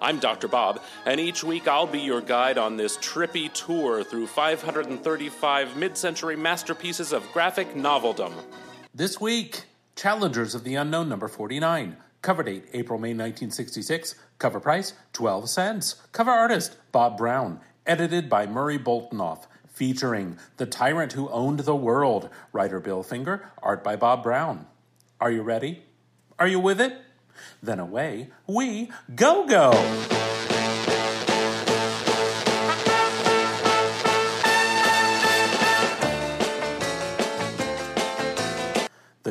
I'm Dr. Bob, and each week I'll be your guide on this trippy tour through 535 mid century masterpieces of graphic noveldom. This week, Challengers of the Unknown number 49. Cover date April May 1966. Cover price 12 cents. Cover artist Bob Brown. Edited by Murray Boltinoff. Featuring The Tyrant Who Owned the World. Writer Bill Finger. Art by Bob Brown. Are you ready? Are you with it? Then away we go go!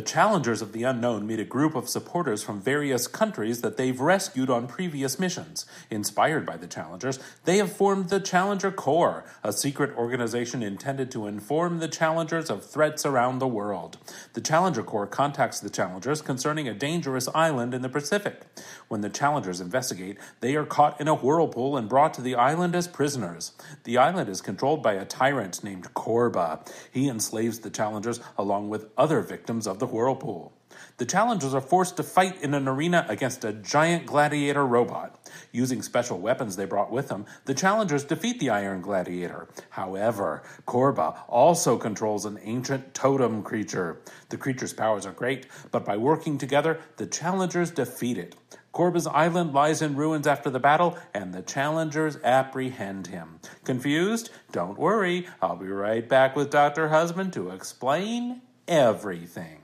Challengers of the unknown meet a group of supporters from various countries that they've rescued on previous missions. Inspired by the challengers, they have formed the Challenger Corps, a secret organization intended to inform the challengers of threats around the world. The Challenger Corps contacts the challengers concerning a dangerous island in the Pacific. When the challengers investigate, they are caught in a whirlpool and brought to the island as prisoners. The island is controlled by a tyrant named Korba. He enslaves the challengers along with other victims of the whirlpool. The challengers are forced to fight in an arena against a giant gladiator robot. Using special weapons they brought with them, the challengers defeat the Iron Gladiator. However, Korba also controls an ancient totem creature. The creature's powers are great, but by working together, the challengers defeat it. Korba's island lies in ruins after the battle, and the challengers apprehend him. Confused? Don't worry, I'll be right back with Dr. Husband to explain everything.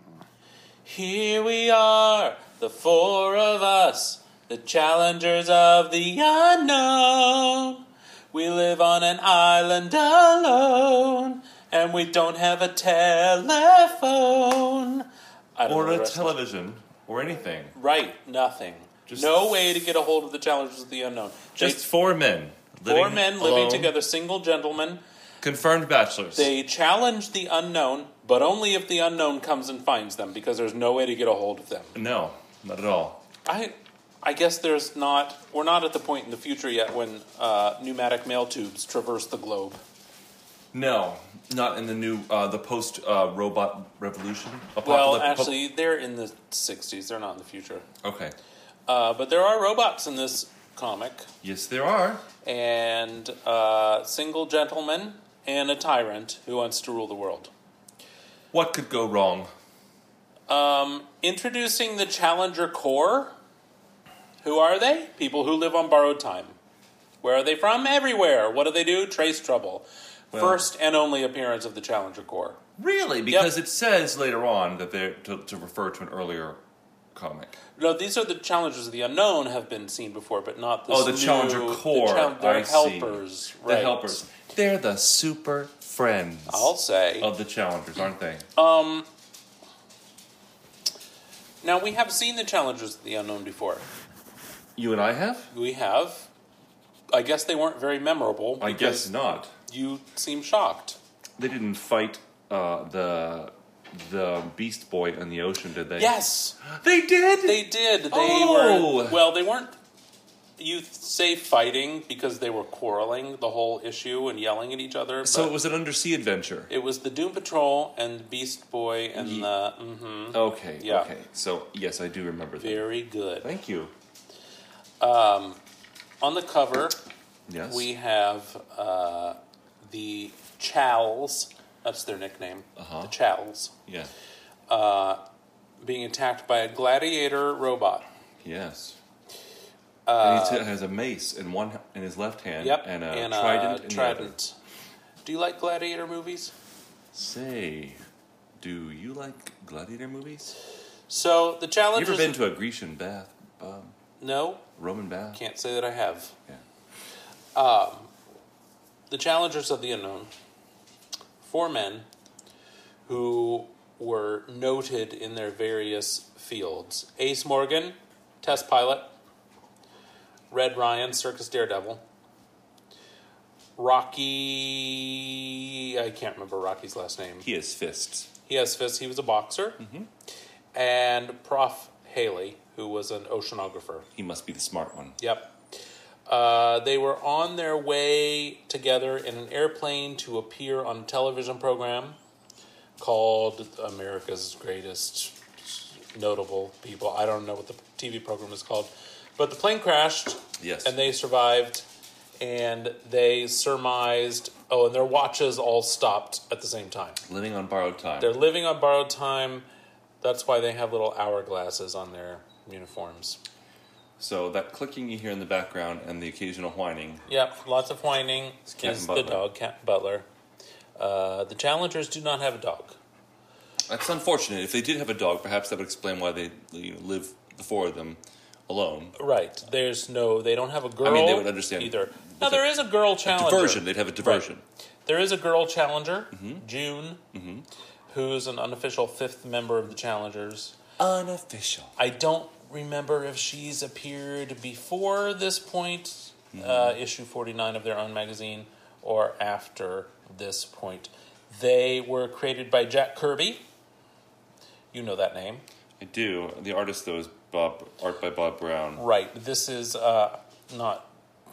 Here we are, the four of us, the challengers of the unknown. We live on an island alone, and we don't have a telephone. I don't or a rest of it. television or anything. Right, nothing. Just- no way to get a hold of the challengers of the unknown. Just They- four men. four living men living alone, together, single gentlemen. Confirmed bachelors. They challenge the unknown, but only if the unknown comes and finds them, because there's no way to get a hold of them. no, not at all. I, I guess there's not. We're not at the point in the future yet when uh, pneumatic mail tubes traverse the globe. No, not in the new, uh, the post uh, robot revolution. Well, actually, they're in the '60s. They're not in the future. okay. Uh, but there are robots in this comic, Yes, there are. and a single gentleman and a tyrant who wants to rule the world. What could go wrong? Um, introducing the Challenger Corps. Who are they? People who live on borrowed time. Where are they from? Everywhere. What do they do? Trace trouble. Well- First and only appearance of the Challenger Corps. Really? Because it says later on that they're to, to refer to an earlier comic. No, these are the Challengers of the Unknown have been seen before, but not this Oh, the new- Challenger the Corps. I see. helpers. The helpers. They're the super friends I'll say. of the challengers, aren't they? Um. Now we have seen the Challengers of the Unknown before. you and I have? We have. I guess they weren't very memorable. I because guess not. You seem shocked. They didn't fight uh, the the Beast Boy in the ocean, did they? Yes, they did. they did. They Oh! were well. They weren't. You say fighting because they were quarreling the whole issue and yelling at each other. so it was an undersea adventure. It was the Doom Patrol and Beast Boy and Ye- the. hmm Okay. Yeah. Okay. So yes, I do remember that. very good. Thank you. Um, on the cover, Yes. we have uh, the Chals. That's their nickname. Uh-huh. The Chals. Yeah. Uh, being attacked by a gladiator robot. Yes. Uh, and he has a mace in one in his left hand Yep. and a and trident uh, in trident. Do you like gladiator movies? Say, do you like gladiator movies? So the challenge. You ever been to a Grecian bath, um, no. Roman bath? Can't say that I have. Yeah. Um, the challengers of the unknown. Four men who were noted in their various fields. Ace Morgan, test pilot. Red Ryan, circus daredevil. Rocky. I can't remember Rocky's last name. He has fists. He has fists. He was a boxer. And Prof. Haley, who was an oceanographer. He must be the smart one. Yep. Uh, they were on their way together in an airplane to appear on a television program called America's Greatest Notable People. I don't know what the TV program is called. But the plane crashed. Yes. And they survived. And they surmised. Oh, and their watches all stopped at the same time. Living on borrowed time. They're living on borrowed time. That's why they have little hourglasses on their uniforms. So that clicking you hear in the background and the occasional whining. Yep, lots of whining Captain is Butler. the dog, Cat Butler. Uh, the challengers do not have a dog. That's unfortunate. If they did have a dog, perhaps that would explain why they you know, live the four of them alone. Right. There's no. They don't have a girl. I mean, they would understand either. Now No, there is a girl A challenger. diversion. They'd have a diversion. There is a girl challenger, Mm-hmm. June, who's an unofficial fifth member of the challengers. Unofficial. I don't remember if she's appeared before this point, Mm-hmm. uh, issue 49 of their own magazine, or after this point. They were created by Jack Kirby. You know that name. I do. The artist though is Bob art by Bob Brown. Right. This is uh, not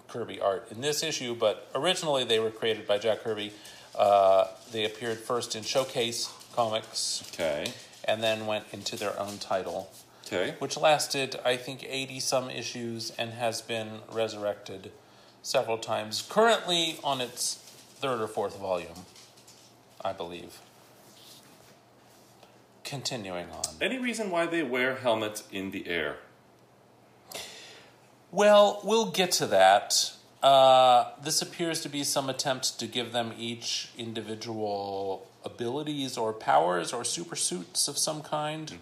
Kirby art in this issue, but originally they were created by Jack Kirby. Uh, they appeared first in Showcase Comics Okay. and then went into their own title. Okay. which lasted, I think, 80 some issues and has been resurrected several times. Currently on its third or fourth volume, I believe. Continuing on. Any reason why they wear helmets in the air? Well, we'll get to that. Uh, this appears to be some attempt to give them each individual abilities or powers or super suits of some kind.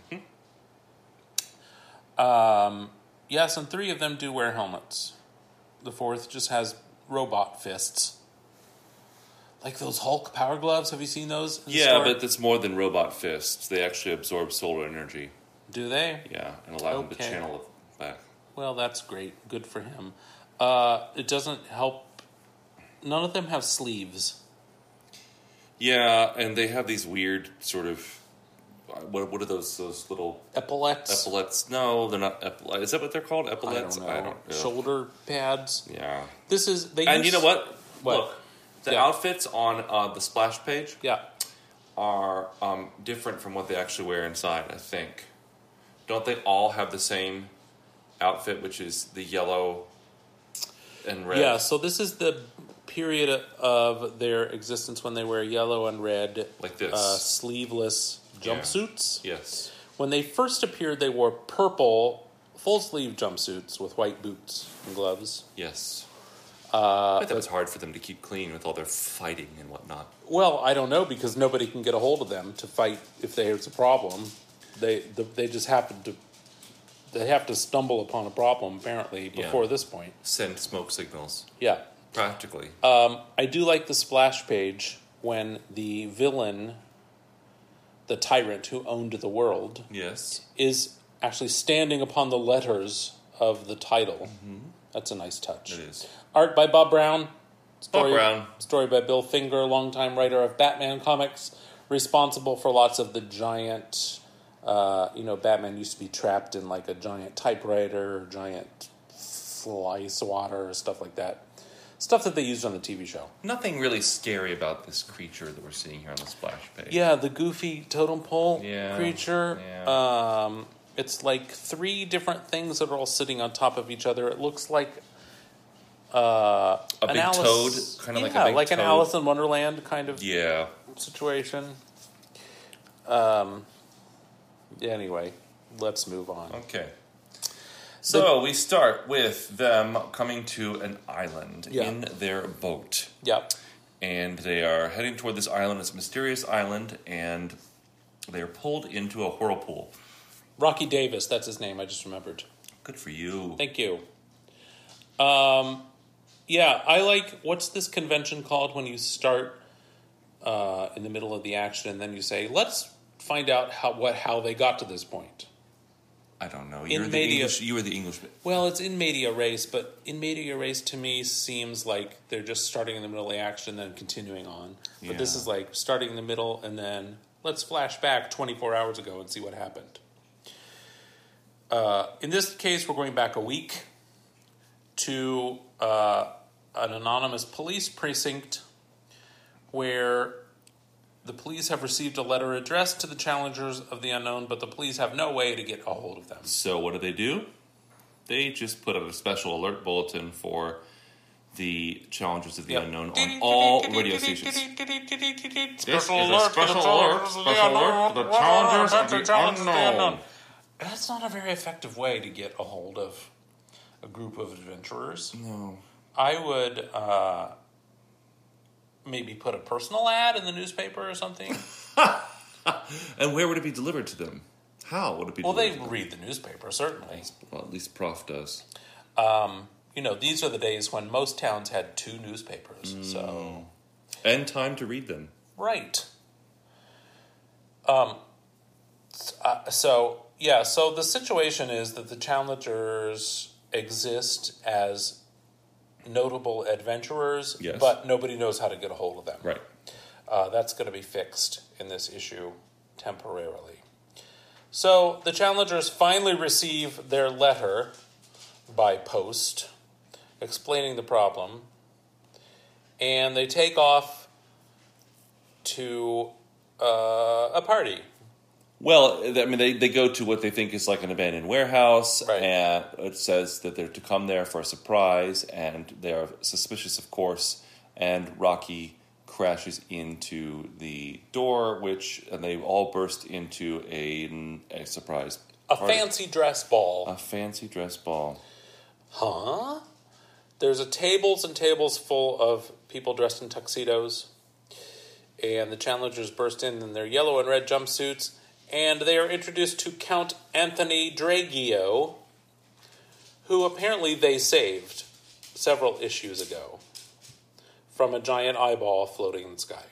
Um, yes, and three of them do wear helmets. The fourth just has robot fists. Like those Hulk power gloves. Have you seen those? Yeah, but that's more than robot fists. They actually absorb solar energy. do they? Yeah, and allow them to channel it back. Well, that's great. Good for him. Uh, it doesn't help. None of them have sleeves. Yeah, and they have these weird sort of what what are those those little Epaulets. epaulets? No, they're not epaulets. Is that what they're called? I Epaulets? don't know. know. Shoulder pads. Yeah. This is they. And use- you know what? What? Look, the Yeah. outfits on uh, the splash page Yeah. are um, different from what they actually wear inside. I think. Don't they all have the same outfit, which is the yellow and red? Yeah. So this is the period of their existence when they wear yellow and red, Like this. uh, sleeveless Yeah. jumpsuits. Yes. When they first appeared, they wore purple full sleeve jumpsuits with white boots and gloves. Yes. Uh, I bet that was hard for them to keep clean with all their fighting and whatnot. Well, I don't know because nobody can get a hold of them to fight if there's a problem. They the, they just happen to they have to stumble upon a problem apparently Yeah. before this point. Send smoke signals. Yeah. Practically. Um, I do like the splash page when the villain, the tyrant who owned the world, yes. is actually standing upon the letters of the title. That's a nice touch. It is. Art by Bob Brown. Story, Brown. Story by Bill Finger, longtime writer of Batman comics, responsible for lots of the giant. Uh, you know, Batman used to be trapped in like a giant typewriter, giant fly swatter, stuff like that. Stuff that they used on the TV show. Nothing really scary about this creature that we're seeing here on the splash page. Yeah, the goofy totem pole Yeah, creature. yeah. Um, it's like three different things that are all sitting on top of each other. It looks like uh, A big Alice- toad? Like a yeah, big like an toad. Alice in Wonderland kind of Yeah. situation. Um. Anyway, let's move on. Okay. So we start with them coming to an island Yeah. in their boat. Yep. And they are heading toward this island. It's a mysterious island, and they are pulled into a whirlpool. Rocky Davis. That's his name. I just remembered. Good for you. Thank you. Um, yeah, I like. What's this convention called when you start uh, in the middle of the action and then you say, "Let's find out how what how they got to this point." I don't know. In You're the media- English. You were the English. Well, it's in medias res, but in medias res to me seems like they're just starting in the middle of the action and then continuing on. But this is like starting in the middle and then let's flash back 24 hours ago and see what happened. Uh, in this case, we're going back a week to uh, an anonymous police precinct where the police have received a letter addressed to the challengers of the unknown, but the police have no way to get a hold of them. So what do they do? They just put out a special alert bulletin for the challengers of the Yep. unknown on all radio stations. This is a alert for the special alert, special alert for the challengers of the unknown. That's not a very effective way to get a hold of a group of adventurers. No. I would uh, maybe put a personal ad in the newspaper or something. And where would it be delivered to them? How would it be well, they delivered? to them? read the newspaper, certainly. Well, at least Prof does. Um, you know, these are the days when most towns had two newspapers. So, And time to read them. right. Um, uh, so, yeah, so the situation is that the challengers exist as notable adventurers, Yes. but nobody knows how to get a hold of them. Right. Uh, that's going to be fixed in this issue temporarily. So the challengers finally receive their letter by post explaining the problem, and they take off to uh, a party. Well, I mean, they, they go to what they think is like an abandoned warehouse, Right. and it says that they're to come there for a surprise, and they are suspicious, of course. And Rocky crashes into the door, which and they all burst into a, a surprise A party. fancy dress ball. a fancy dress ball. Huh? There's a tables and tables full of people dressed in tuxedos, and the challengers burst in in their yellow and red jumpsuits, and they are introduced to Count Anthony Dragio, who apparently they saved several issues ago from a giant eyeball floating in the sky.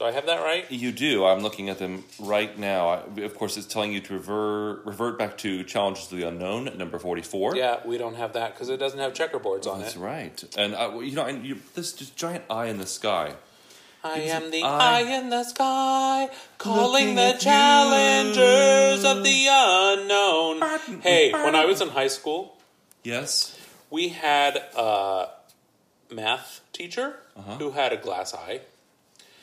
Do I have that right? You do. I'm looking at them right now. I, of course, it's telling you to revert revert back to Challenges to the Unknown number 44. Yeah, we don't have that because it doesn't have checkerboards on That's it. That's right. And uh, you know, and you, this just giant eye in the sky. I am the eye- eye in the sky, calling Looking the challengers you. of the unknown. Hey, when I was in high school, Yes. we had a math teacher Uh-huh. who had a glass eye.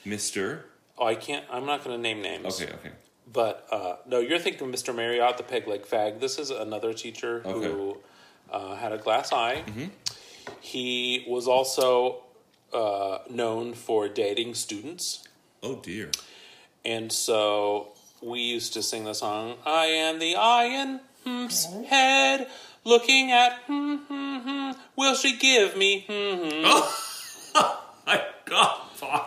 Mister. Oh, I can't. I'm not going to name names. Okay, okay. But uh, no, you're thinking of Mr. Marriott, the peg leg fag. This is another teacher who Okay. Mm-hmm. uh, had a glass eye. He was also uh, known for dating students. Oh dear. And so we used to sing the song, I am the iron hm's head, looking at hmm, hmm, hmm, will she give me hmm, My God.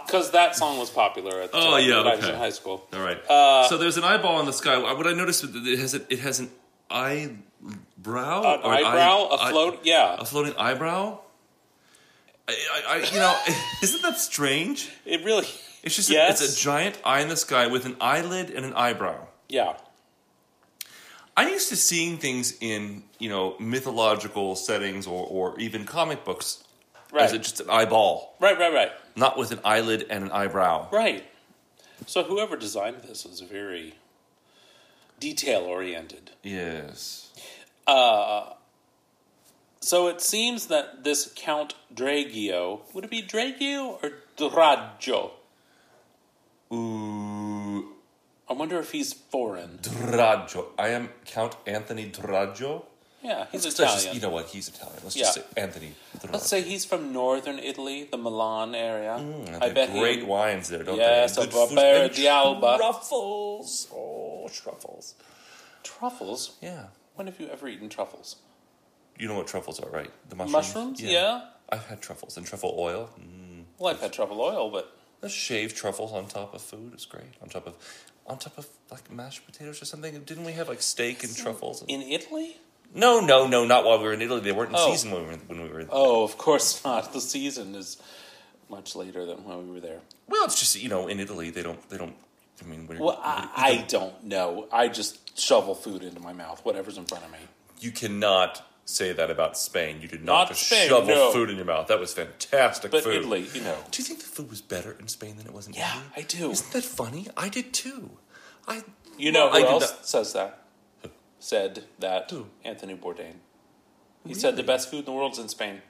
Because that song was popular at the Oh, time yeah, when I was okay. in high school. All right. Uh, so there's an eyeball in the sky. What I noticed is that it has a, it has an eyebrow. An or an eyebrow, eye- a float, yeah. a floating eyebrow. I, I, you know, isn't that strange? It really, It's just Yes. a, it's a giant eye in the sky with an eyelid and an eyebrow. yeah. I'm used to seeing things in you know mythological settings or, or even comic books Right. as it just an eyeball, Right, right, right. not with an eyelid and an eyebrow. Right. So whoever designed this was very detail oriented. Yes. Uh, so it seems that this Count Dragio, would it be Dragio or Draggio? Ooh, I wonder if he's foreign. Draggio. I am Count Anthony Draggio. Yeah, he's Let's Italian. just- you know what? He's Italian. Let's Yeah. just say Anthony. Draggio. Let's say he's from northern Italy, the Milan area. Mm, I bet great he. wines there, don't Yes, they? a And good food Barbera and di Alba. Truffles. Oh, truffles. Truffles. Yeah. When have you ever eaten truffles? You know what truffles are, right? The mushrooms. Mushrooms? Yeah. I've had truffles and truffle oil. Mm. Well, I've had truffle oil, but The shaved truffles on top of food is great. On top of, on top of like mashed potatoes or something. Didn't we have like steak and truffles? in Italy? No, no, no, not while we were in Italy. They weren't in Oh. season when we were when we were. Oh, of course not. The season is much later than when we were there. Well, it's just you know in Italy they don't they don't I mean, what, Well, I, I don't know. I just shovel food into my mouth, whatever's in front of me. you cannot say that about Spain. You did Not not, just Spain, shovel no. food in your mouth. That was fantastic But food. Italy, you know. Do you think the food was better in Spain than it was in Yeah, Italy? I do. Isn't that funny? I did too. I. You know well, who I else not- says that? Said that Who? Anthony Bourdain. He said the best food in the world's in Spain.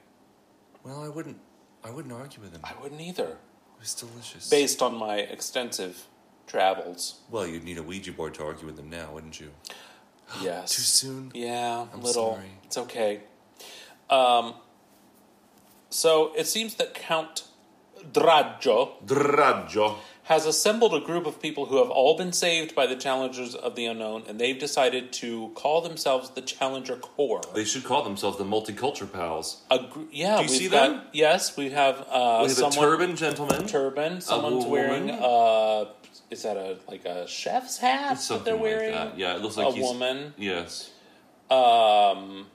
Well, I wouldn't. I wouldn't argue with him. I wouldn't either, It was delicious. based on my extensive travels. Well, you'd need a Ouija board to argue with them now, wouldn't you? Yes. Too soon. Yeah, I'm little. sorry. It's okay. Um, so it seems that Count Draggio Draggio. has assembled a group of people who have all been saved by the challengers of the unknown, and they've decided to call themselves the Challenger Corps. They should call themselves the Multicultural Pals. A gr- yeah, Do you see got, them? Yes, we have. Uh, We have someone, a turban gentleman. Turban. Someone's woman. wearing. Uh, is that a like a chef's hat It's that they're like wearing? that. Yeah, it looks like a woman. Yes. Um,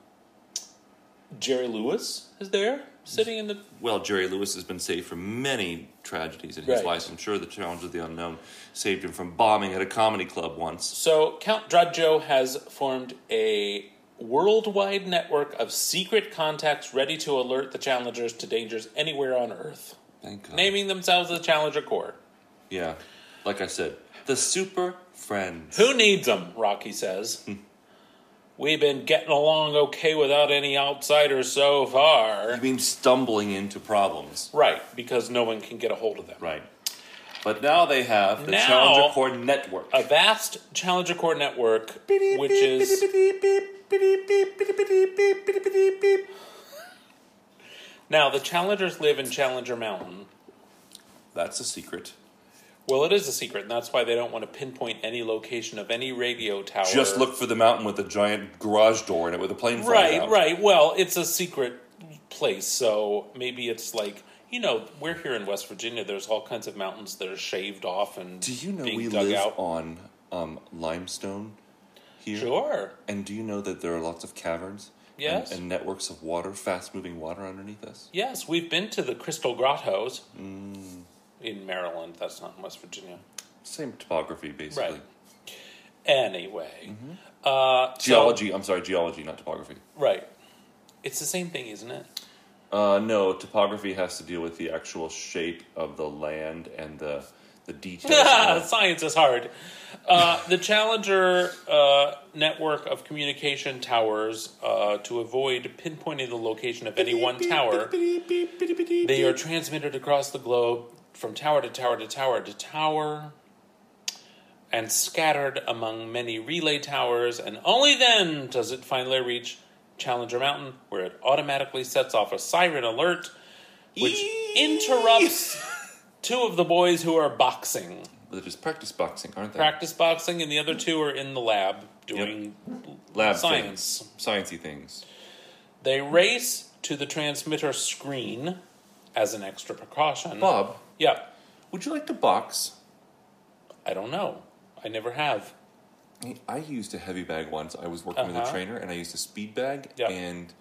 Jerry Lewis is there sitting in the. Well, Jerry Lewis has been saved from many tragedies in his Right. life. I'm sure the Challenge of the Unknown saved him from bombing at a comedy club once. So Count Draggio has formed a worldwide network of secret contacts ready to alert the challengers to dangers anywhere on Earth, Thank God. naming themselves the Challenger Corps. Yeah. Like I said, the Super Friends. Who needs them? Rocky says. We've been getting along okay without any outsiders so far. I mean, stumbling into problems. Right, because no one can get a hold of them. Right. But now they have the Now- Challenger Corps Network. A vast Challenger Corps network, which is now the challengers live in Challenger Mountain. That's a secret. Well, it is a secret, and that's why they don't want to pinpoint any location of any radio tower. Just look for the mountain with a giant garage door in it with a plane flying Right, out. right. Well, it's a secret place, so maybe it's like you know we're here in West Virginia. There's all kinds of mountains that are shaved off and Do you know we dug live out. on um, limestone here? Sure. And do you know that there are lots of caverns? and- Yes. And, networks of water, fast moving water underneath us? Yes, we've been to the Crystal Grottoes Mm. In Maryland. That's not in West Virginia. Same topography, basically. Right. Anyway, uh, so- Geology, I'm sorry, geology, not topography. right. It's the same thing, isn't it? Uh, no, topography has to deal with the actual shape of the land and the the details. Science is hard. Uh, the Challenger uh, network of communication towers uh, to avoid pinpointing the location of any one tower. They are transmitted across the globe from tower to tower to tower to tower and scattered among many relay towers, and only then does it finally reach Challenger Mountain, where it automatically sets off a siren alert, which interrupts two of the boys who are boxing. They're just practice boxing, aren't they? Practice boxing, and the other two are in the lab doing Lab science. things, sciencey things. They race to the transmitter screen as an extra precaution. Bob, Yeah, would you like to box? I don't know. I never have. I used a heavy bag once. I was working with a Uh-huh. trainer, and I used a speed bag, Yeah. and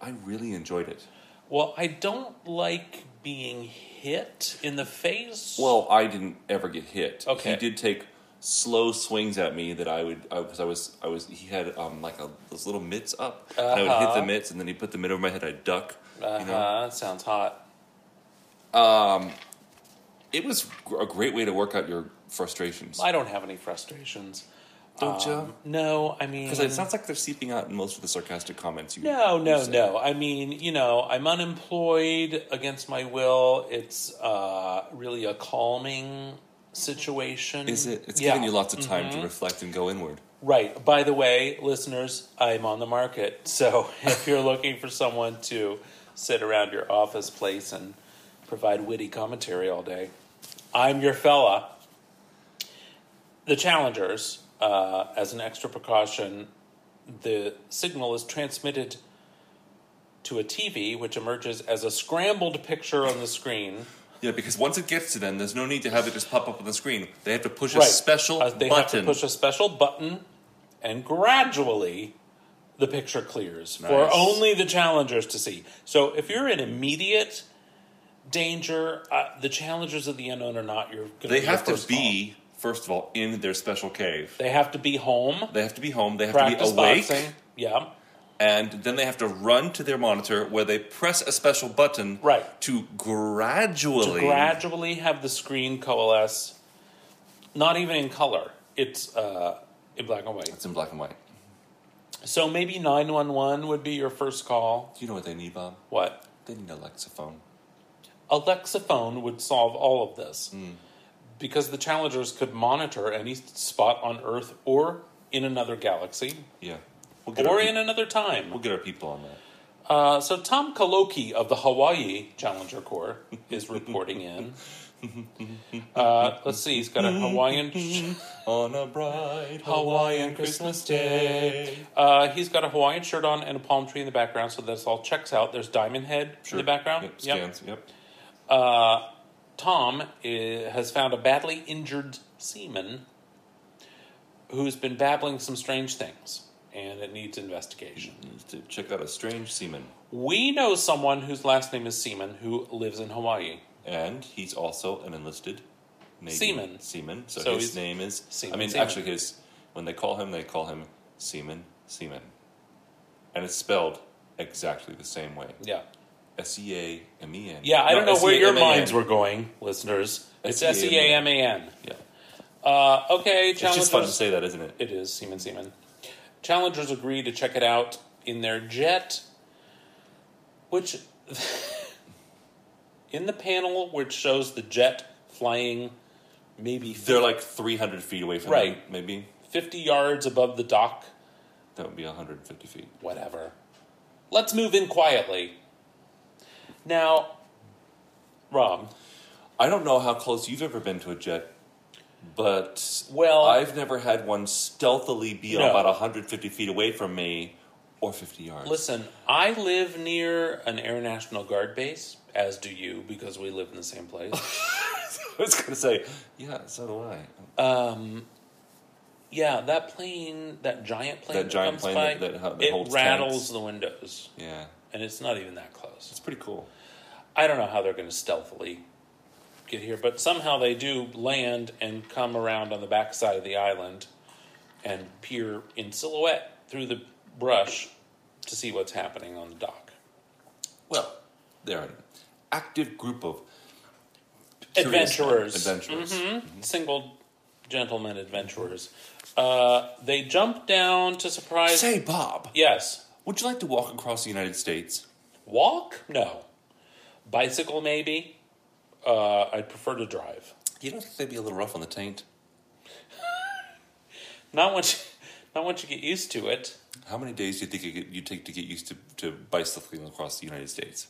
I really enjoyed it. Well, I don't like being hit in the face. Well, I didn't ever get hit. Okay. He did take slow swings at me that I would because I, was I was he had um like a, those little mitts up, and I would hit the Uh-huh. mitts, and then he put the mitt over my head. I'd duck. uh-huh, You know, that sounds hot. It was a great way to work out your frustrations. I don't have any frustrations. Don't you? Um, no, I mean, Because it sounds like they're seeping out in most of the sarcastic comments. You No, you no, say. no. I mean, you know, I'm unemployed against my will. It's uh, really a calming situation. Is it? It's Yeah. Mm-hmm. giving you lots of time to reflect and go inward. Right. By the way, listeners, I'm on the market. So if you're looking for someone to sit around your office place and provide witty commentary all day, I'm your fella. The challengers, uh, as an extra precaution, the signal is transmitted to a TV, which emerges as a scrambled picture on the screen. Yeah, because once it gets to them, there's no need to have it just pop up on the screen. They have to push a special Uh, they button. have to push a special button, and gradually the picture clears for only the challengers to see. So if you're an immediate danger, uh, the challengers of the unknown are not your. Gonna they be have to be first of all, in their special cave. They have to be home, They have to be home. They have practice to be awake. boxing. Yeah. and then they have to run to their monitor where they press a special button Right. to gradually To gradually have the screen coalesce, not even in color. It's uh, in black and white. it's in black and white So maybe 911 would be your first call. do you know what they need bob What? they need a lexophone Alexa phone would solve all of this. Hmm. Because the challengers could monitor any spot on Earth or in another galaxy yeah we'll or peop- in another time. we'll get our people on that Uh, so Tom Kaloki of the Hawaii Challenger Corps is reporting in. Uh, let's see, he's got a Hawaiian on a bright Hawaiian Christmas Day. Uh, he's got a Hawaiian shirt on and a palm tree in the background, so this all checks out. There's Diamond Head in the background. yep, Yep. yep Uh, Tom i- has found a badly injured seaman who's been babbling some strange things, and it needs investigation. Needs to check out a strange seaman We know someone whose last name is Seaman who lives in Hawaii. and he's also an enlisted Navy Seaman. Seaman. So, So his name is. Seaman, I mean, Seaman. actually, his when they call him, they call him Seaman Seaman, and it's spelled exactly the same way. Yeah. S e a m e n. Yeah, I don't know where your minds were going, listeners. It's S E A M A N. Yeah, Uh, okay, it's just fun to challengers. say that, isn't it? It is Seaman Seaman. Challengers agree to check it out in their jet, which in the panel which shows the jet flying maybe They're like 300 feet away from Right. them, maybe. 50 yards above the dock. That would be 150 feet. Whatever. Let's move in quietly. Now, Rob, I don't know how close you've ever been to a jet, but Well- I've never had one stealthily be No. about 150 feet away from me or 50 yards. listen, I live near an Air National Guard base, as do you, because we live in the same place. I was going to say, yeah, so do I. Um, yeah, that plane, that giant plane, That giant comes plane by, that- that- that it rattles tanks. the windows, Yeah, and it's not even that close. it's pretty cool. I don't know how they're going to stealthily get here, but somehow they do land and come around on the backside of the island and peer in silhouette through the brush to see what's happening on the dock. Well, they're an active group of Adventurers, Adventurers. Mhm. single gentlemen adventurers. Uh, they jump down to surprise. Say, Bob, yes. Would you like to walk across the United States? Walk? No. Bicycle, maybe. Uh, I'd prefer to drive. You don't think they'd be a little rough on the taint? Not once, not once you get used to it. How many days do you think it- you'd take to get used to, to bicycling across the United States?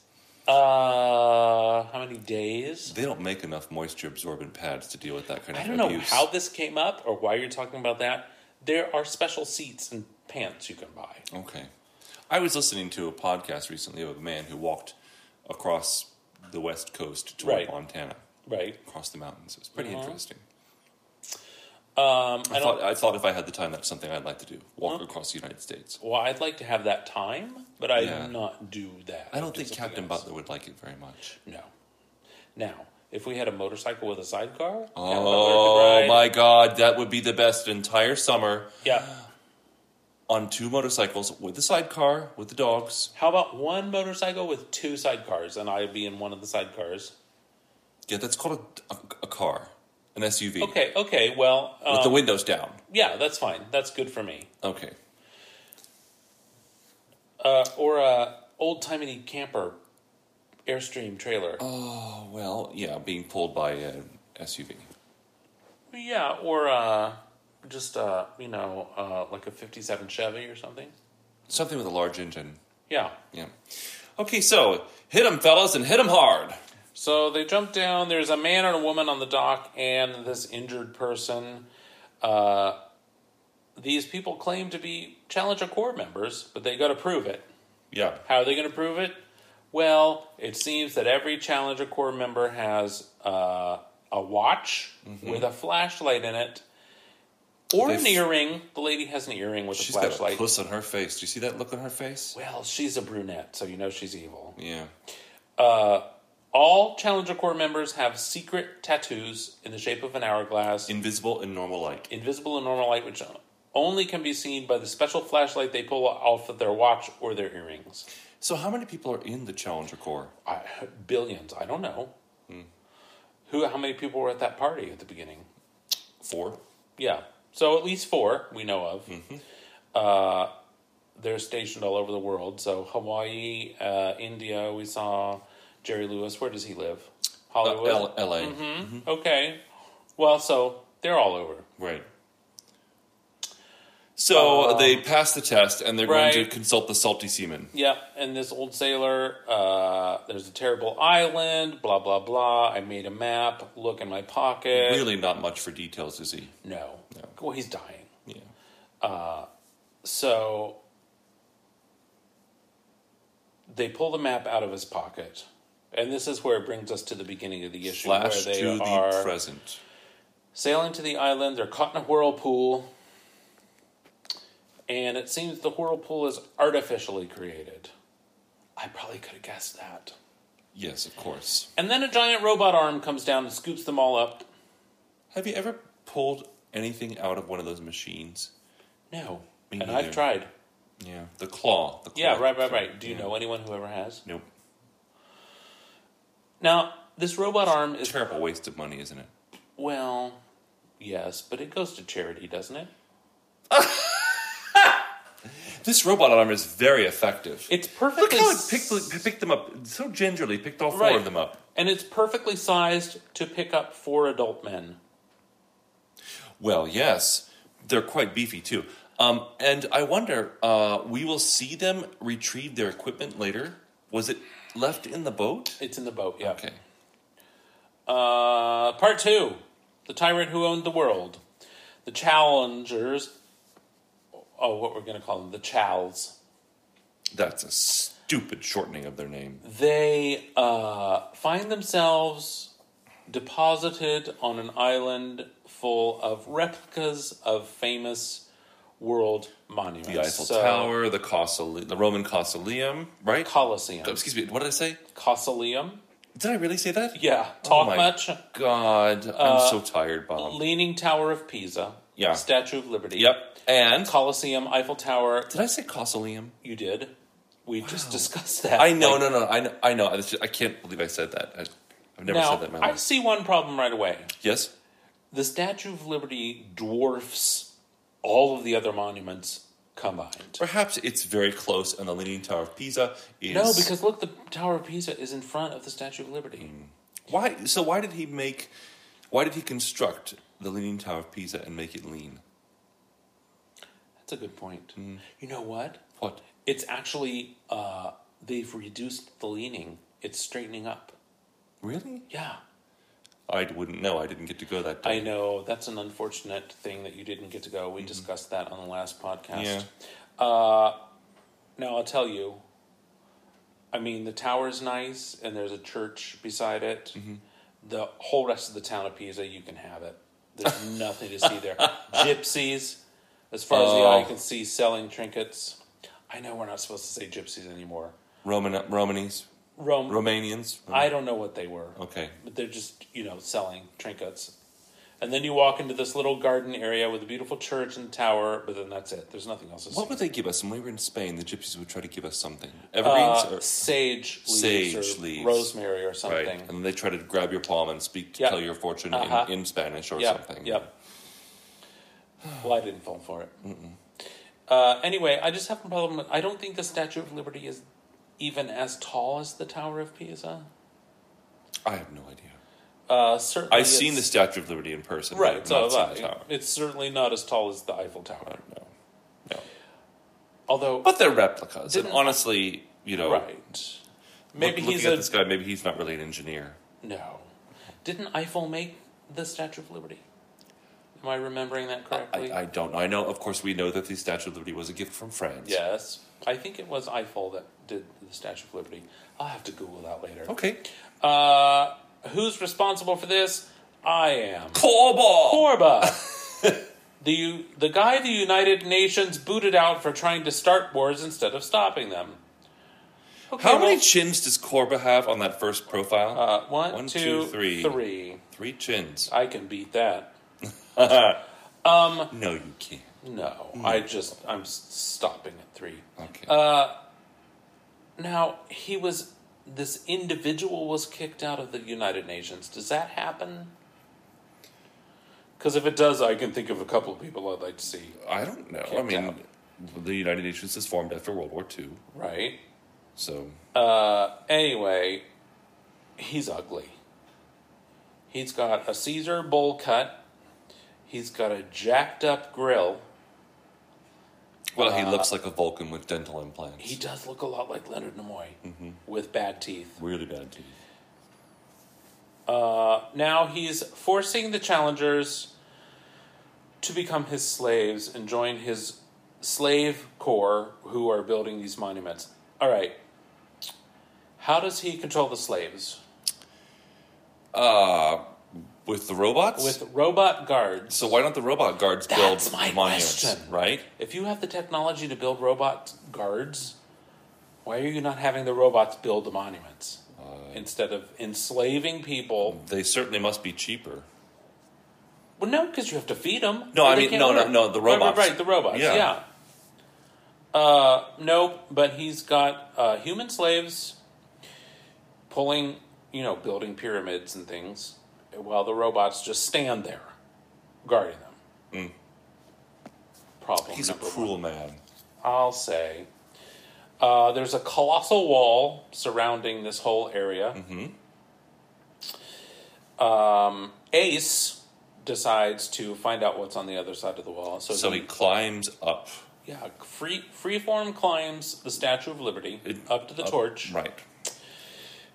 Uh, how many days? They don't make enough moisture absorbent pads to deal with that kind of I don't know abuse. how this came up or why you're talking about that. There are special seats and pants you can buy. Okay. I was listening to a podcast recently of a man who walked across the west coast to Right. Montana, Right. across the mountains. It was pretty Uh-huh. interesting. Um, I I thought, I thought if I had the time, that's something I'd like to do walk across the United States. well, I'd like to have that time, but I Yeah. do not do that. I don't do think Captain else. Butler would like it very much. No. Now, if we had a motorcycle with a sidecar, Captain Butler could Oh my God, that would be the best entire summer Yeah. On two motorcycles with the sidecar with the dogs. How about one motorcycle with two sidecars, and I'd be in one of the sidecars? Yeah, that's called a, a, a car, an SUV Okay. Okay. Well, um, with the windows down. yeah, that's fine. That's good for me. Okay. Uh, or a old timey camper airstream trailer. Oh well, yeah, being pulled by an SUV. Yeah, or uh, just uh, you know, uh, like a '57 Chevy or something. Something with a large engine. Yeah. Yeah. Okay, so hit 'em, fellas, and hit 'em hard. So they jump down. There's a man and a woman on the dock, and this injured person. Uh, these people claim to be Challenger Corps members, but they got to prove it. Yeah. How are they going to prove it? Well, it seems that every Challenger Corps member has uh, a watch with a flashlight in it, or an earring. The lady has an earring with She's a got a flashlight. puss on her face. Do you see that look on her face? Well, she's a brunette, so you know she's evil. Yeah. Uh, all all Challenger Corps members have secret tattoos in the shape of an hourglass, Invisible in normal light. invisible in normal light, which only can be seen by the special flashlight they pull off of their watch or their earrings. So, how many people are in the Challenger Corps? I, billions. I don't know. Who? How many people were at that party at the beginning? Four. Yeah. So at least four we know of. Mm-hmm. Uh, they're stationed all over the world. So Hawaii, uh, India. We saw Jerry Lewis. Where does he live? Uh, Hollywood. L- LA. Mm-hmm. Okay. Well, so they're all over. Right. So Uh, they pass the test and they're right. going to consult the salty seaman. Yeah, And this old sailor. Uh, there's a terrible island. Blah blah blah. I made a map. Look in my pocket. Really, not much for details, is he? No. No. Well, he's dying. Yeah. So they pull the map out of his pocket. And this is where it brings us to the beginning of the issue Flash where they to the are present. sailing to the island. They're caught in a whirlpool. And it seems the whirlpool is artificially created. I probably could have guessed that. Yes, of course. And then a giant robot arm comes down and scoops them all up. Have you ever pulled anything out of one of those machines? No. Me and neither. I've tried. Yeah. The claw. The claw. Yeah, right, right, right. Do you know anyone who ever has? Nope. Now, this robot arm is Terrible waste of money, isn't it? Well, yes, but it goes to charity, doesn't it? This robot arm is very effective. It's Look perfectly how it picked, picked them up so gingerly. Picked all four Right. of them up. and it's perfectly sized to pick up four adult men. Well, yes, they're quite beefy too. Um, and I wonder, uh, we will see them retrieve their equipment later. Was it left in the boat? It's in the boat, yeah. Okay. Uh, part two: the tyrant who owned the world. The challengers. Oh, what we're going to call them? The Chows. That's a stupid shortening of their name. They uh, find themselves deposited on an island full of replicas of famous world monuments. The Eiffel So, Tower, the the Roman Colosseum, right? Colosseum. Excuse me, what did I say? Colosseum. Did I really say that? Yeah. Talk Oh much. God, I'm so tired, Bob. Leaning Tower of Pisa. Yeah. Statue of Liberty. Yep. And Colosseum, Eiffel Tower. did I say Causoleum? You did. We just discussed that. I know, Like, no, no, I know, I know. It's just- I can't believe I said that. I, I've never Now, said that in my I see one problem right away. Yes. The Statue of Liberty dwarfs all of the other monuments combined. Perhaps it's very close, and the Leaning Tower of Pisa is No, because look, the Tower of Pisa is in front of the Statue of Liberty. Hmm. why? So why did he make? Why did he construct the Leaning Tower of Pisa and make it lean? That's a good point. Mm. You know what? What? It's actually uh, they've reduced the leaning. It's straightening up. Really? Yeah, I wouldn't know. I didn't get to go that day. I know that's an unfortunate thing that you didn't get to go. We discussed that on the last podcast. Yeah. Uh, now I'll tell you. I mean, the tower's nice, and there's a church beside it. The whole rest of the town of Pisa, you can have it. There's nothing to see there. Gypsies, as far as the Oh. eye can see, selling trinkets. I know we're not supposed to say gypsies anymore. Roman Romanis, Rome. Romanians. I don't know what they were. Okay. But they're just, you know, selling trinkets. And then you walk into this little garden area with a beautiful church and tower, but then that's it. There's nothing else to What would they give us when we were in Spain? The gypsies would try to give us something. Evergreens, Uh, or, sage leaves Sage leaves. rosemary or right? something. And they try to grab your palm and speak to Yep. tell your fortune Uh-huh. in, in Spanish or Yep, something. Yep. Well, I didn't fall for it. Uh, anyway, I just have a problem. With, I don't think the Statue of Liberty is even as tall as the Tower of Pisa. I have no idea. Uh, certainly, I've seen the Statue of Liberty in person. right. So not have seen I. It's certainly not as tall as the Eiffel Tower. don't. No. Although, But they're replicas. And honestly, you know, right? Maybe look- he's a at this guy. Maybe he's not really an engineer. no. Didn't Eiffel make the Statue of Liberty? Am I remembering that correctly? I, I don't know. I know, of course, we know that the Statue of Liberty was a gift from France. yes, I think it was Eiffel that did the Statue of Liberty. I'll have to Google that later. Okay. Uh, who's responsible for this? I am. Corba! Corba. the the guy the United Nations booted out for trying to start wars instead of stopping them. Okay, How many chins does Corba have on that first profile? Uh, one, One, two, two, three. three. Three chins. I can beat that. no, you can't. No, I just I'm stopping at three. Okay. Uh, now he was this individual was kicked out of the United Nations. Does that happen? Because if it does, I can think of a couple of people I'd like to see. I don't know. I mean, out. the United Nations was formed after World War II, Right. so Uh, anyway, he's ugly. He's got a Caesar bowl cut. He's got a jacked up grill. Well, he looks like a Vulcan with dental implants. He does look a lot like Leonard Nimoy with bad teeth. really bad teeth. Uh, now he's forcing the challengers to become his slaves and join his slave corps who are building these monuments. All right. How does he control the slaves? Uh, with the robots. With robot guards. so why don't the robot guards build That's my monuments? question. Right. If you have the technology to build robot guards, why are you not having the robots build the monuments Uh, instead of enslaving people? They certainly must be cheaper. Well, no, because you have to feed them. No, I mean, no, no, no, the robots. Right, right, the robots. Yeah. Yeah. Uh, nope, but he's got uh, human slaves pulling, you know, building pyramids and things, while the robots just stand there, guarding them. Problem. Mm. He's a number one. cruel man. I'll say. Uh, there's a colossal wall surrounding this whole area. Um, Ace decides to find out what's on the other side of the wall. So, So he climbs up. yeah, free freeform climbs the Statue of Liberty it- up to the torch. Right.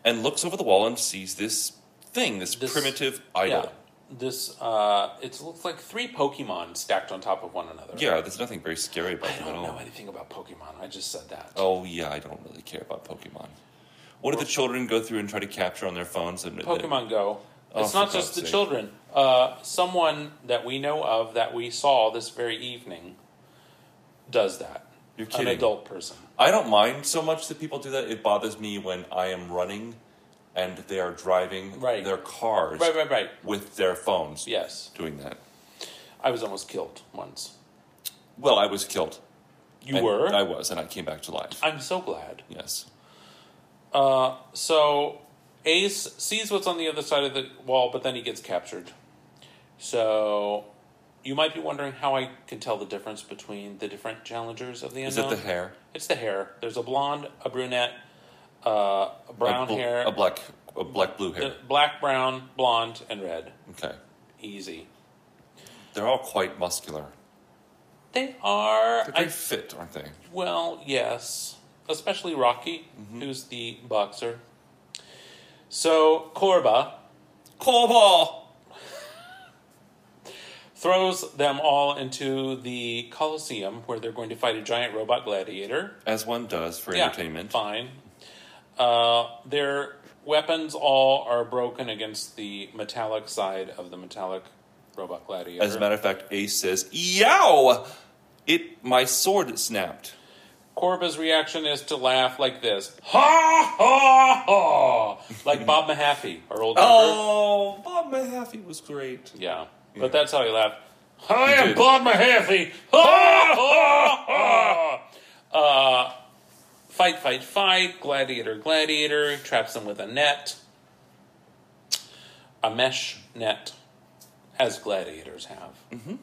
And looks over the wall and sees this thing, this, This- primitive idol. Yeah, this uh, it looks like three Pokemon stacked on top of one another. Yeah, there's nothing very scary about I them at don't know anything about Pokemon. I just said that. Oh yeah, I don't really care about Pokemon. What do the children go through and try to capture on their phones? And Pokemon Go. Oh, It's not just the sake. children. Uh, someone that we know of that we saw this very evening does that. You're kidding. An adult person. I don't mind so much that people do that. It bothers me when I am running and they are driving Right. their cars Right, right, right. with their phones Yes. doing that. I was almost killed once. Well, I was killed. You And were? I was, and I came back to life. I'm so glad. Yes. Uh, so Ace sees what's on the other side of the wall, but then he gets captured. So you might be wondering how I can tell the difference between the different challengers of the unknown. Is it the hair? It's the hair. There's a blonde, a brunette, uh, brown bl- hair, a black, a black blue hair. black, brown, blonde, and red. Okay, Easy. they're all quite muscular. They are. They're very I, fit, aren't they? well, yes. Especially Rocky, Mm-hmm. who's the boxer. So Korba Corba. throws them all into the Colosseum where they're going to fight a giant robot gladiator. As one does for Yeah, entertainment. Fine. Uh, their weapons all are broken against the metallic side of the metallic robot gladiator. As a matter of fact, Ace says, "Yow! It my sword snapped." Corba's reaction is to laugh like this. Ha ha ha! Like Bob Mahaffey, our old. Oh, Bob Mahaffey was great. Yeah. But that's how he laughed. I am did. Bob Mahaffey! Ha ha ha! Uh, fight, fight, fight. Gladiator, gladiator. Traps them with a net. A mesh net, as gladiators have. Mm-hmm.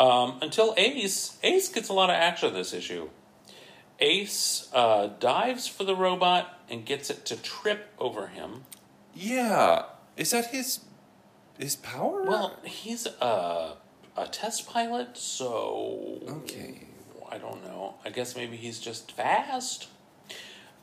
Um, until Ace. Ace gets a lot of action this issue. Ace uh, dives for the robot and gets it to trip over him. Yeah, is that his his power? Well, he's a, a test pilot, so. okay. I don't know. I guess maybe he's just fast.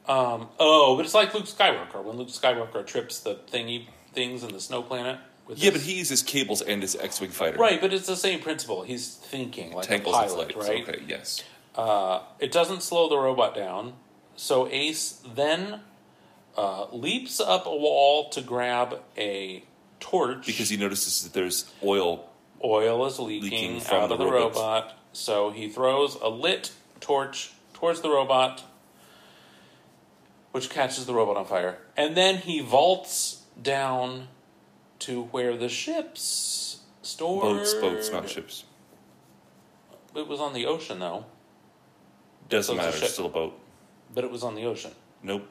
Um, oh, but it's like Luke Skywalker. When Luke Skywalker trips the thingy things in the snow planet. With Yeah, his- but he uses cables and his X-wing fighter. Right, but it's the same principle. He's thinking like Tangles a pilot, right? Okay, yes. Uh, it doesn't slow the robot down. So Ace then uh, leaps up a wall to grab a torch. Because he notices that there's oil. oil is leaking, Leaking out the of the robot. robot. So he throws a lit torch towards the robot. which catches the robot on fire. And then he vaults down to where the ships stored. Boats, boats, not ships. It was on the ocean, though. Doesn't So matter. It's still a boat. But it was on the ocean. Nope.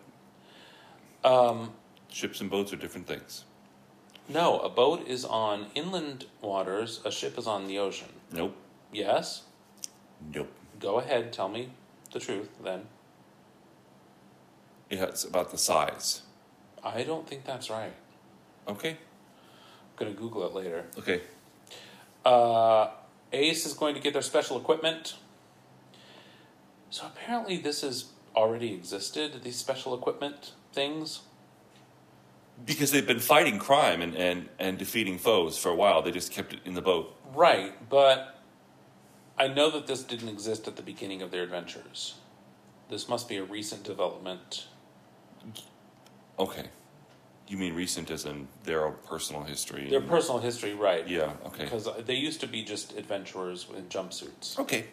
Um, Ships and boats are different things. no, a boat is on inland waters. A ship is on the ocean. Nope. Yes. Nope. Go ahead. Tell me the truth. Then Yeah, it's about the size. I don't think that's right. Okay. I'm gonna Google it later. Okay. Uh, Ace is going to get their special equipment. So apparently, this has already existed. These special equipment things. Because they've been fighting crime and, and, and defeating foes for a while. They just kept it in the boat. Right, but I know that this didn't exist at the beginning of their adventures. This must be a recent development. Okay. You mean recent as in their personal history? Their personal history, right? Yeah, okay. Because they used to be just adventurers in jumpsuits. Okay.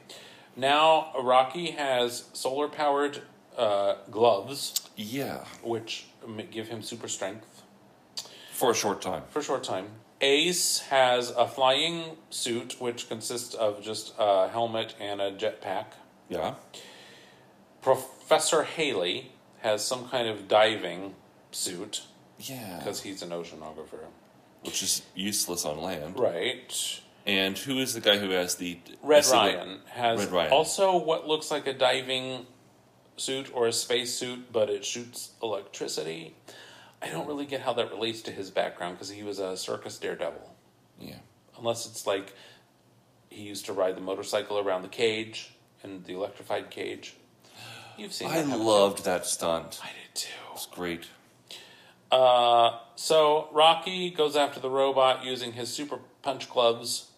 Now Rocky has solar powered uh, gloves, Yeah. which give him super strength For a short time. for a short time. Ace has a flying suit, which consists of just a helmet and a jetpack. Yeah. Professor Haley has some kind of diving suit Yeah. because he's an oceanographer. Which is useless on land. Right. And who is the guy who has the Red Ryan has Red Ryan. also what looks like a diving suit or a space suit, but it shoots electricity. I don't really get how that relates to his background because he was a circus daredevil. Yeah. Unless it's like he used to ride the motorcycle around the cage and the electrified cage. You've seen I that. haven't you? loved that stunt. I did too. It's great. Uh, so Rocky goes after the robot using his super punch gloves.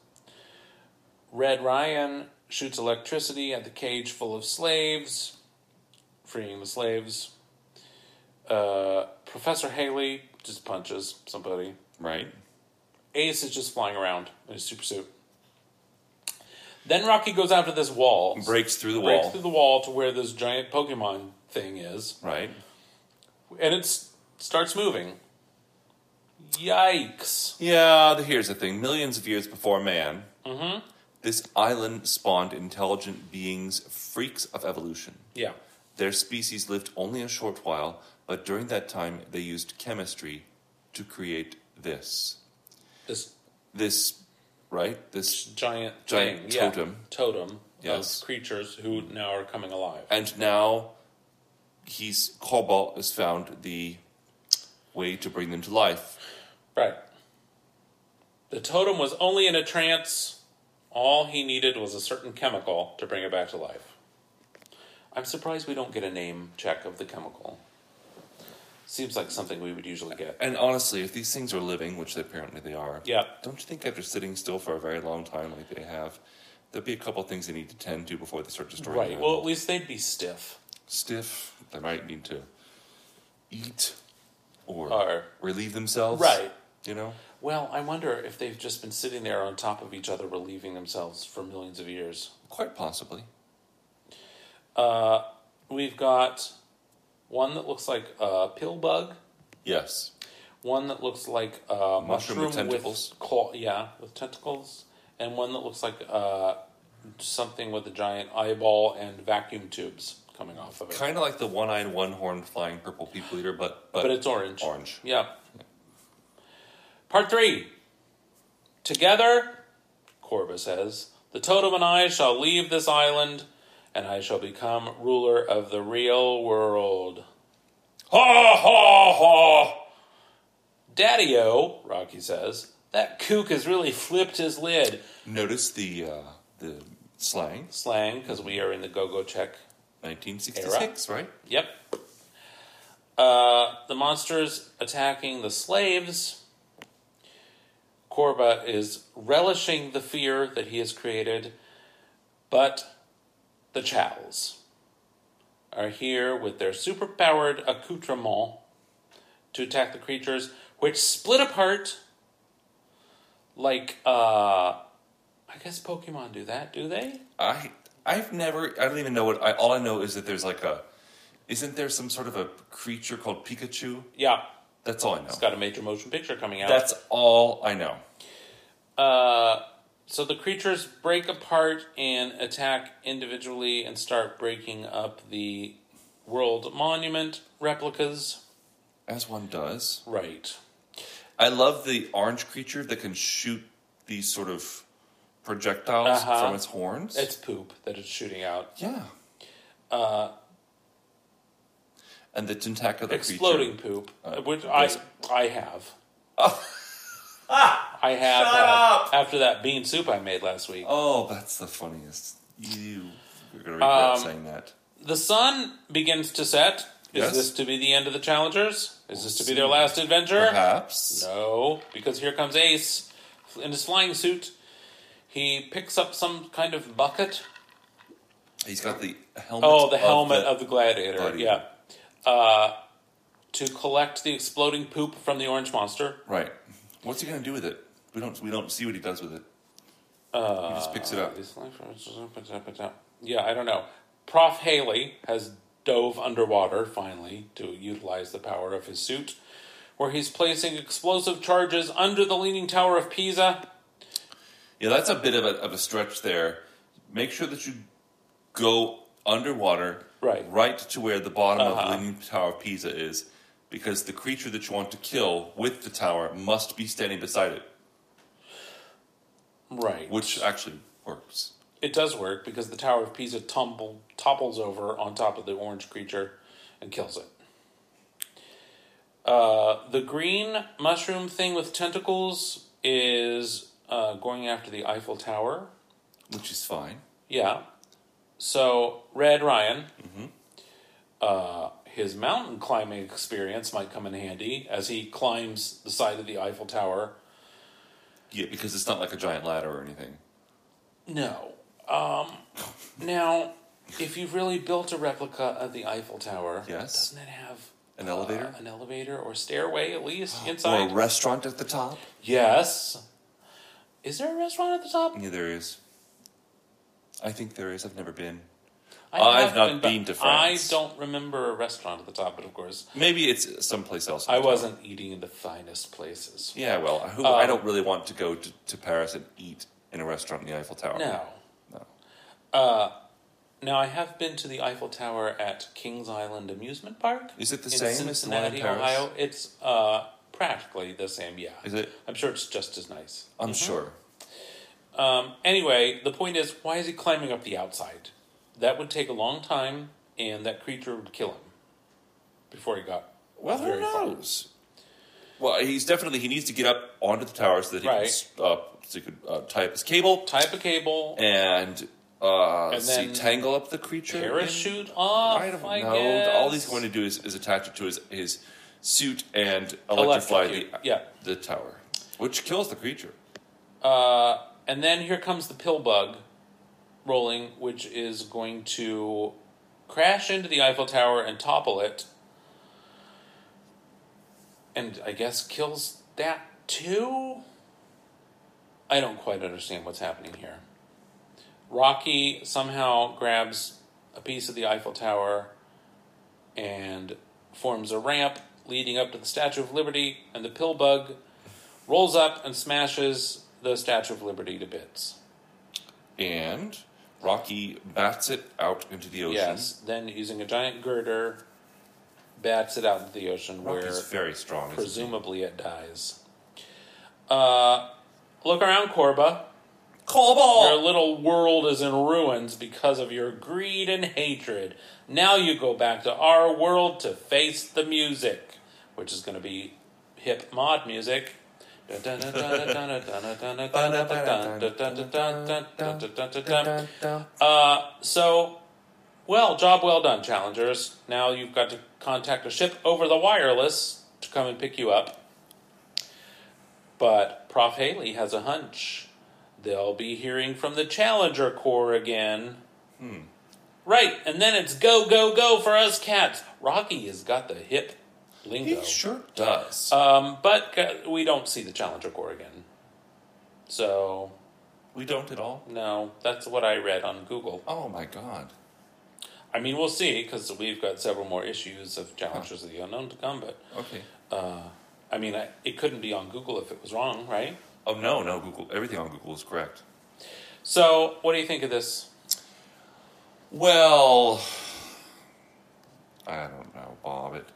Red Ryan shoots electricity at the cage full of slaves, freeing the slaves. Uh, Professor Haley just punches somebody. Right? Ace is just flying around in his super suit. Then Rocky goes after this wall, Breaks through the breaks wall. through the wall to where this giant Pokemon thing is, Right? and it starts moving. Yikes! Yeah, here's the thing. Millions of years before man, Mm-hmm. this island spawned intelligent beings, freaks of evolution. Yeah. Their species lived only a short while, but during that time they used chemistry to create this. This This, right? This, giant Giant thing, yeah, totem. totem Yes. of creatures who now are coming alive. and now he's Cobalt has found the way to bring them to life. Right. The totem was only in a trance. All he needed was a certain chemical to bring it back to life. I'm surprised we don't get a name check of the chemical. Seems like something we would usually get. And honestly, if these things are living, which apparently they are, Yeah. don't you think after sitting still for a very long time like they have, there'll be a couple things they need to tend to before they start destroying Right. Well, at least they'd be stiff. stiff. They might need to eat or, Or- relieve themselves. Right. You know. Well, I wonder if they've just been sitting there on top of each other, relieving themselves for millions of years. Quite possibly. Uh, we've got one that looks like a pill bug, Yes. one that looks like a Mushroom mushroom, with tentacles. claw, yeah, with tentacles, and one that looks like uh, something with a giant eyeball and vacuum tubes coming off of it. Kind of like the one-eyed, one-horned flying purple people eater, but but, but it's orange. Orange. Yeah. Part three. Together, Corva says, the totem and I shall leave this island, and I shall become ruler of the real world. Ha ha ha! Daddy O, Rocky says, that kook has really flipped his lid. Notice the uh, the slang. Slang, because we are in the go go check 1966, right? Yep. Uh, the monsters attacking the slaves. Korba is relishing the fear that he has created, but the Challs are here with their superpowered accoutrement to attack the creatures, which split apart like, uh, I guess Pokemon do that, do they? I I've never I don't even know what I all I know is that there's like a Isn't there some sort of a creature called Pikachu? Yeah, That's all I know. it's got a major motion picture coming out. That's all I know. Uh, so the creatures break apart and attack individually and start breaking up the world monument replicas. As one does. Right. I love the orange creature that can shoot these sort of projectiles Uh-huh. from its horns. It's poop that it's shooting out. yeah. Uh, And the tentacular exploding creature. poop, Uh, which I. I have. Oh. I have Shut had up! after that bean soup I made last week. Oh, that's the funniest. You, you're going to regret Um, saying that. The sun begins to set. Is Yes. this to be the end of the challengers? Is this to be their last adventure? Perhaps. No, because here comes Ace in his flying suit. He picks up some kind of bucket. He's got the helmet. Oh, the helmet the- of the gladiator. gladiator. Yeah. Uh, to collect the exploding poop from the orange monster. Right. What's he going to do with it? We don't. We don't see what he does with it. Uh, He just picks it up. Yeah, I don't know. Prof. Haley has dove underwater finally to utilize the power of his suit, where he's placing explosive charges under the Leaning Tower of Pisa. Yeah, that's a bit of a, of a stretch there. Make sure that you go underwater, Right. right to where the bottom of Uh-huh. the Leaning Tower of Pisa is, because the creature that you want to kill with the tower must be standing beside it, Right. which actually works. It does work because the Tower of Pisa tumble, topples over on top of the orange creature and kills it. Uh, the green mushroom thing with tentacles is uh, going after the Eiffel Tower. Which is fine. Yeah. So, Red Ryan, uh, his mountain climbing experience might come in handy as he climbs the side of the Eiffel Tower. Yeah, because it's not like a giant ladder or anything. No. Um, now, if you've really built a replica of the Eiffel Tower, Yes. doesn't it have An elevator? uh, an elevator or stairway at least or inside? a restaurant at the top? yes. Is there a restaurant at the top? Yeah, there is. I think there is. I've never been. I I've not but been to France. I don't remember a restaurant at the top, but of course, Maybe it's someplace else. I wasn't eating in the finest places. Yeah, well, who, Um, I don't really want to go to, to Paris and eat in a restaurant in the Eiffel Tower. No. No. Uh, now I have been to the Eiffel Tower at Kings Island Amusement Park. Is it the same as the one in Paris? Ohio? It's uh, practically the same. Yeah. Is it? I'm sure it's just as nice. I'm sure. Um, anyway, the point is, why is he climbing up the outside? That would take a long time, and that creature would kill him before he got. Well, who very far. knows? Well, he's definitely he needs to get up onto the tower so that he Right. can uh, so he could uh, tie up his cable Type a cable, and uh, And see tangle up the creature. in- parachute off. I don't I know. guess. All he's going to do is, is attach it to his his suit and electrify the yeah. the tower, which kills the creature. Uh, and then here comes the pill bug rolling, which is going to crash into the Eiffel Tower and topple it. And I guess kills that too? I don't quite understand what's happening here. Rocky somehow grabs a piece of the Eiffel Tower and forms a ramp leading up to the Statue of Liberty, and the pill bug rolls up and smashes the Statue of Liberty to bits. And Rocky bats it out into the ocean. Yes. Then using a giant girder, bats it out into the ocean where Rocky's very strong. isn't he? presumably it dies. Uh, look around, Corba. Your Cobalt! little world is in ruins because of your greed and hatred. Now you go back to our world to face the music, which is going to be hip mod music. Uh, so, well, job well done, challengers. Now you've got to contact a ship over the wireless to come and pick you up. But Prof. Haley has a hunch. They'll be hearing from the Challenger Corps again. Right, and then it's go, go, go for us cats. Rocky has got the hip lingo. He sure does. Um, but uh, we don't see the Challenger Corps again. So, we don't at all. no, that's what I read on Google. Oh my god. I mean, we'll see because we've got several more issues of Challengers of the Unknown to come. But Okay. I mean, I, it couldn't be on Google if it was wrong, right? Oh no, no, Google. Everything on Google is correct. So, what do you think of this? Well, I don't know, Bob. It,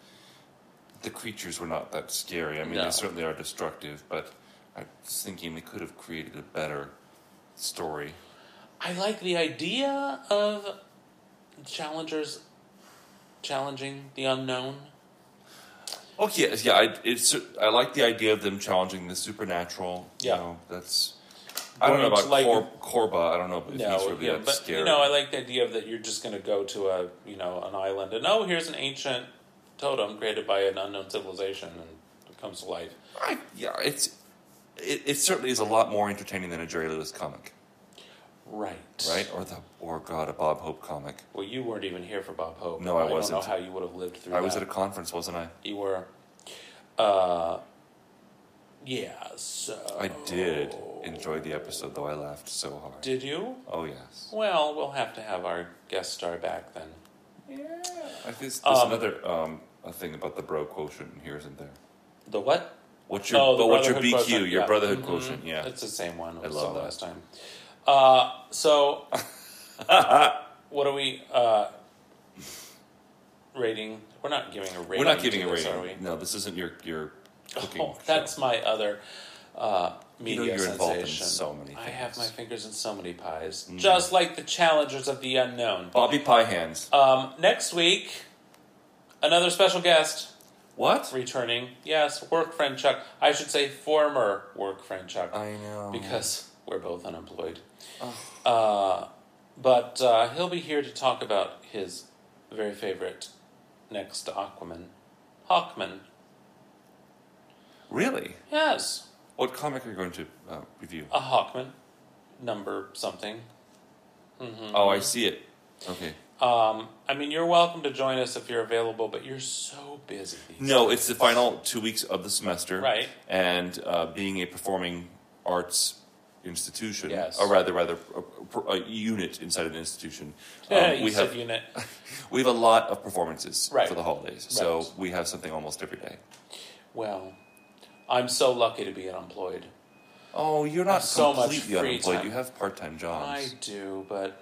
the creatures were not that scary. I mean, No. they certainly are destructive, but I was thinking they could have created a better story. I like the idea of challengers challenging the unknown. Oh, okay, yeah, I, it's I like the idea of them challenging the supernatural. Yeah. you know, that's. I don't know about like- Cor- Corba. I don't know if he's really yeah, that but scary. you know, I like the idea of that you're just going to go to a you know an island and oh, here's an ancient totem created by an unknown civilization and comes to life. I, yeah, it's it, it certainly is a lot more entertaining than a Jerry Lewis comic, Right. right? Or the or God, a Bob Hope comic. Well, you weren't even here for Bob Hope. No, I I wasn't. don't know how you would have lived through. I was at a conference, wasn't I? You were. Uh, yeah. So I did enjoy the episode, though I laughed so hard. Did you? Oh yes. Well, we'll have to have our guest star back then. I think there's Um, another um, a thing about the bro quotient here, isn't there? The what? What's your Oh, the but what's your brotherhood BQ? quotient, Your yeah. brotherhood Mhm. quotient, yeah. It's the same one I love saw that. last time. Uh, so, what are we uh, rating? We're not giving a rating. We're not giving to a this, rating. Are we? No, this isn't your your cooking. Oh, that's show. my other uh, media you're involved in sensation. so many I have my things. fingers in so many pies, Mm. just like the challengers of the unknown. Bobby Pie Hands. Um, next week, another special guest What? returning. Yes, work friend Chuck. I should say former work friend Chuck. I know. because we're both unemployed. Uh, but uh, he'll be here to talk about his very favorite next to Aquaman, Hawkman. Really? Yes, What comic are you going to uh, review? a Hawkman, number something. Oh, I see it. Okay. Um, I mean, you're welcome to join us if you're available, but you're so busy. No, it's the final two weeks of the semester. Right. And uh, being a performing arts institution, Yes. or rather, rather, a, a unit inside an institution, Yeah, um, we have unit. we have a lot of performances Right. for the holidays. So Right. we have something almost every day. Well, I'm so lucky to be unemployed. Oh, you're not So much completely unemployed. time. You have part-time jobs. I do, but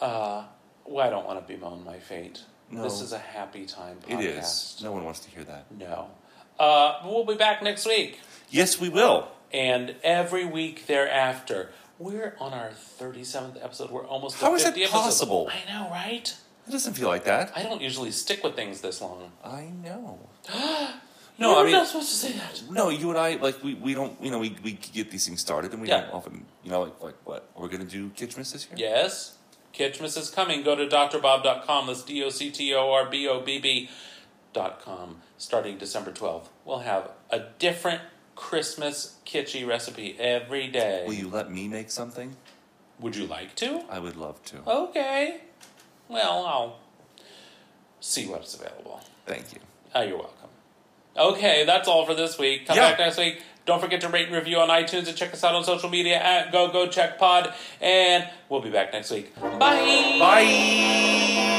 uh, well, I don't want to bemoan my fate. No. This is a happy time It podcast. is. No one wants to hear that. No. Uh, we'll be back next week. Yes, we will. And every week thereafter. We're on our 37th episode. We're almost How to that 50 episodes. possible? I know, right? It doesn't feel like that. I don't usually stick with things this long. I know. No, I mean- not supposed to say that. No, you and I like we, we don't you know we, we get these things started and we Yeah. don't often you know like like what we're we gonna do Kitchmas this year. Yes. Kitchmas is coming. Go to drbob.com. That's D O C T O R B O B B dot com. Starting December 12th. We'll have a different Christmas kitschy recipe every day. Will you let me make something? Would you like to? I would love to. Okay. Well, I'll see what's available. Thank you. Oh, you're welcome. Okay, that's all for this week. Come Yeah. back next week. Don't forget to rate and review on iTunes and check us out on social media at Go Go Check Pod. And we'll be back next week. Bye. Bye.